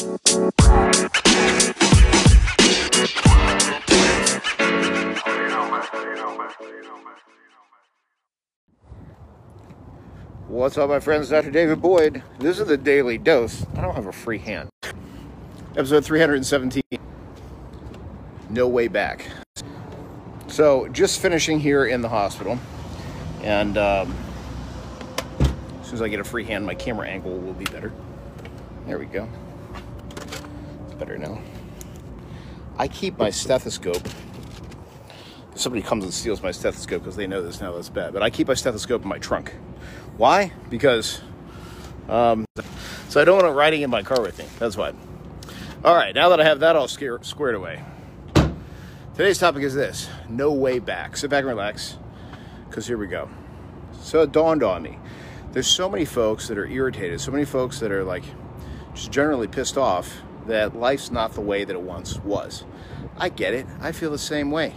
What's up, my friends? Dr. David Boyd. This is the Daily Dose. I don't have a free hand. Episode 317 No Way Back. So, just finishing here in the hospital, and um, as soon as I get a free hand, my camera angle will be better. There we go. Better now. I keep my stethoscope. If somebody comes and steals my stethoscope because they know this now. That's bad. But I keep my stethoscope in my trunk. Why? Because um, so I don't want it riding in my car with me. That's why. All right. Now that I have that all squared away, today's topic is this: no way back. Sit back and relax, because here we go. So it dawned on me. There's so many folks that are irritated. So many folks that are like just generally pissed off that life's not the way that it once was. I get it. I feel the same way.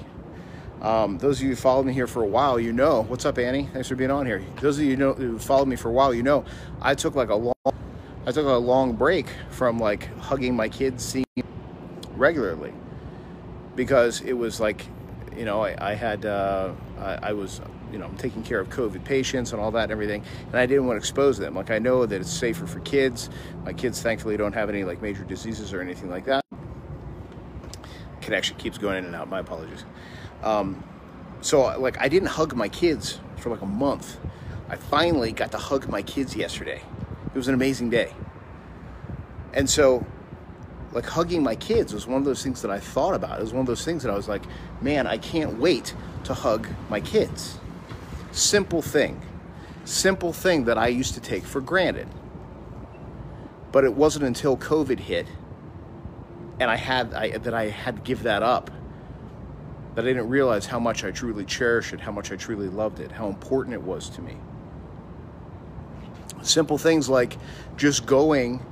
Um, those of you who followed me here for a while, you know. What's up, Annie? Thanks for being on here. Those of you know, who followed me for a while, you know, I took like a long, I took a long break from like hugging my kids, seeing regularly, because it was like, you know, I, I had, uh, I, I was you know, I'm taking care of COVID patients and all that and everything, and I didn't want to expose them. Like I know that it's safer for kids. My kids, thankfully, don't have any like major diseases or anything like that. Connection keeps going in and out. My apologies. Um, so like I didn't hug my kids for like a month. I finally got to hug my kids yesterday. It was an amazing day. And so like hugging my kids was one of those things that I thought about. It was one of those things that I was like, man, I can't wait to hug my kids. Simple thing. Simple thing that I used to take for granted. But it wasn't until COVID hit and I had I, that I had to give that up that I didn't realize how much I truly cherished it, how much I truly loved it, how important it was to me. Simple things like just going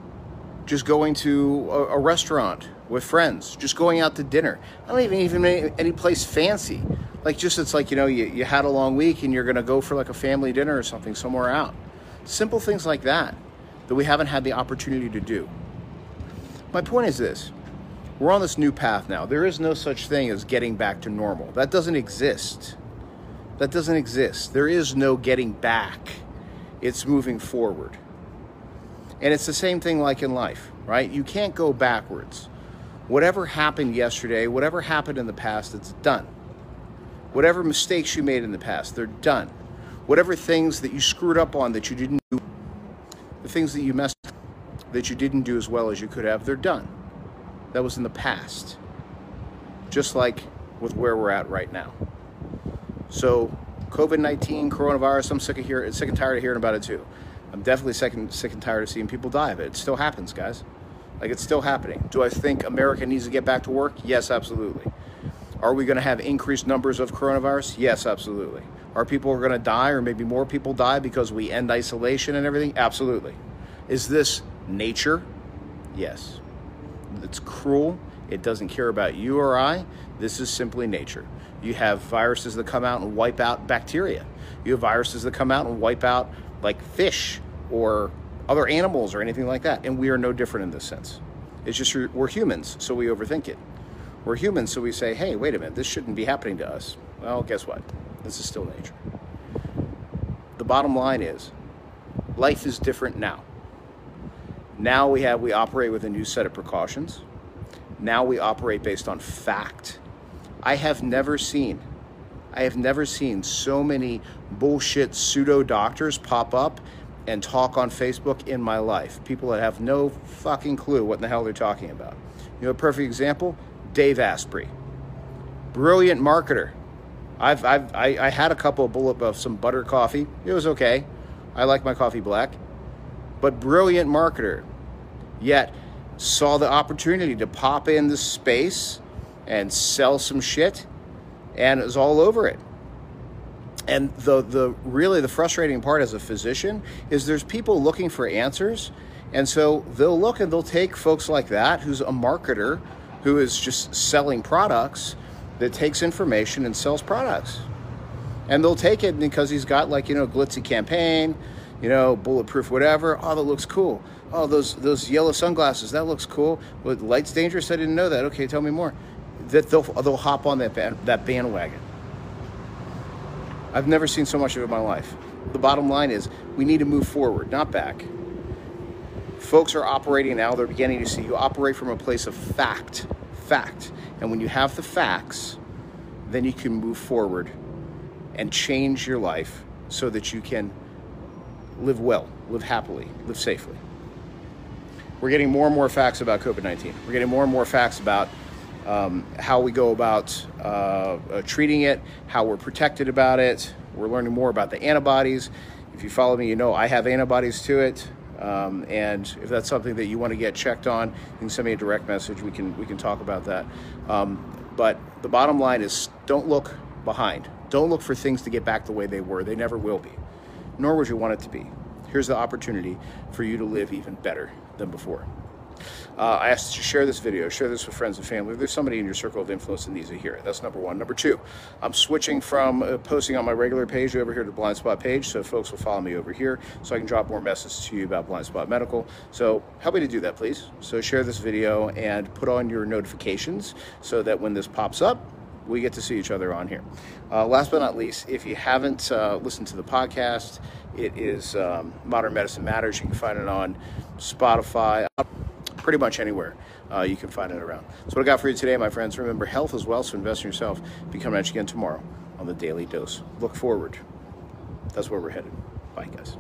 just going to a, a restaurant with friends, just going out to dinner. I don't even even any, any place fancy. Like just it's like you know you, you had a long week and you're to go for like a family dinner or something somewhere out. Simple things like that that we haven't had the opportunity to do. My point is this. We're on this new path now. There is no such thing as getting back to normal. That doesn't exist. That doesn't exist. There is no getting back. It's moving forward and it's the same thing like in life right you can't go backwards whatever happened yesterday whatever happened in the past it's done Whatever mistakes you made in the past, they're done. Whatever things that you screwed up on that you didn't do, the things that you messed up, that you didn't do as well as you could have, they're done. That was in the past. Just like with where we're at right now. So, COVID 19, coronavirus, I'm sick of hearing, sick and tired of hearing about it too. I'm definitely sick and, tired of seeing people die of it. It still happens, guys. Like, it's still happening. Do I think America needs to get back to work? Yes, absolutely. Are we going to have increased numbers of coronavirus? Yes, absolutely. Are people going to die, or maybe more people die because we end isolation and everything? Absolutely. Is this nature? Yes. It's cruel. It doesn't care about you or I. This is simply nature. You have viruses that come out and wipe out bacteria. You have viruses that come out and wipe out like fish or other animals or anything like that. And we are no different in this sense. It's just we're humans, so we overthink it. We're humans, so we say, hey, wait a minute, this shouldn't be happening to us. Well, guess what? This is still nature. The bottom line is life is different now. Now we have we operate with a new set of precautions. Now we operate based on fact. I have never seen I have never seen so many bullshit pseudo doctors pop up and talk on Facebook in my life. People that have no fucking clue what in the hell they're talking about. You know, a perfect example Dave Asprey. Brilliant marketer. I've, I've I, I had a couple of bullet of some butter coffee. It was okay. I like my coffee black. But brilliant marketer. Yet saw the opportunity to pop in the space and sell some shit and is all over it. And the the really the frustrating part as a physician is there's people looking for answers. And so they'll look and they'll take folks like that who's a marketer who is just selling products that takes information and sells products. And they'll take it because he's got like, you know, glitzy campaign, you know, bulletproof whatever. Oh, that looks cool. Oh, those those yellow sunglasses. That looks cool. But light's dangerous. I didn't know that. Okay, tell me more. That they'll they'll hop on that that bandwagon. I've never seen so much of it in my life. The bottom line is we need to move forward, not back. Folks are operating now. They're beginning to see you operate from a place of fact, fact. And when you have the facts, then you can move forward and change your life so that you can live well, live happily, live safely. We're getting more and more facts about COVID 19. We're getting more and more facts about um, how we go about uh, uh, treating it, how we're protected about it. We're learning more about the antibodies. If you follow me, you know I have antibodies to it. Um, and if that's something that you want to get checked on, you can send me a direct message. We can we can talk about that. Um, but the bottom line is, don't look behind. Don't look for things to get back the way they were. They never will be, nor would you want it to be. Here's the opportunity for you to live even better than before. Uh, I ask that you share this video, share this with friends and family. If there's somebody in your circle of influence that needs to hear it, that's number one. Number two, I'm switching from uh, posting on my regular page over here to Blind Spot page, so folks will follow me over here so I can drop more messages to you about Blind Spot Medical. So help me to do that, please. So share this video and put on your notifications so that when this pops up, we get to see each other on here. Uh, last but not least, if you haven't uh, listened to the podcast, it is um, Modern Medicine Matters. You can find it on Spotify pretty much anywhere uh, you can find it around. So what I got for you today, my friends, remember health as well, so invest in yourself. Become rich again tomorrow on the Daily Dose. Look forward. That's where we're headed. Bye, guys.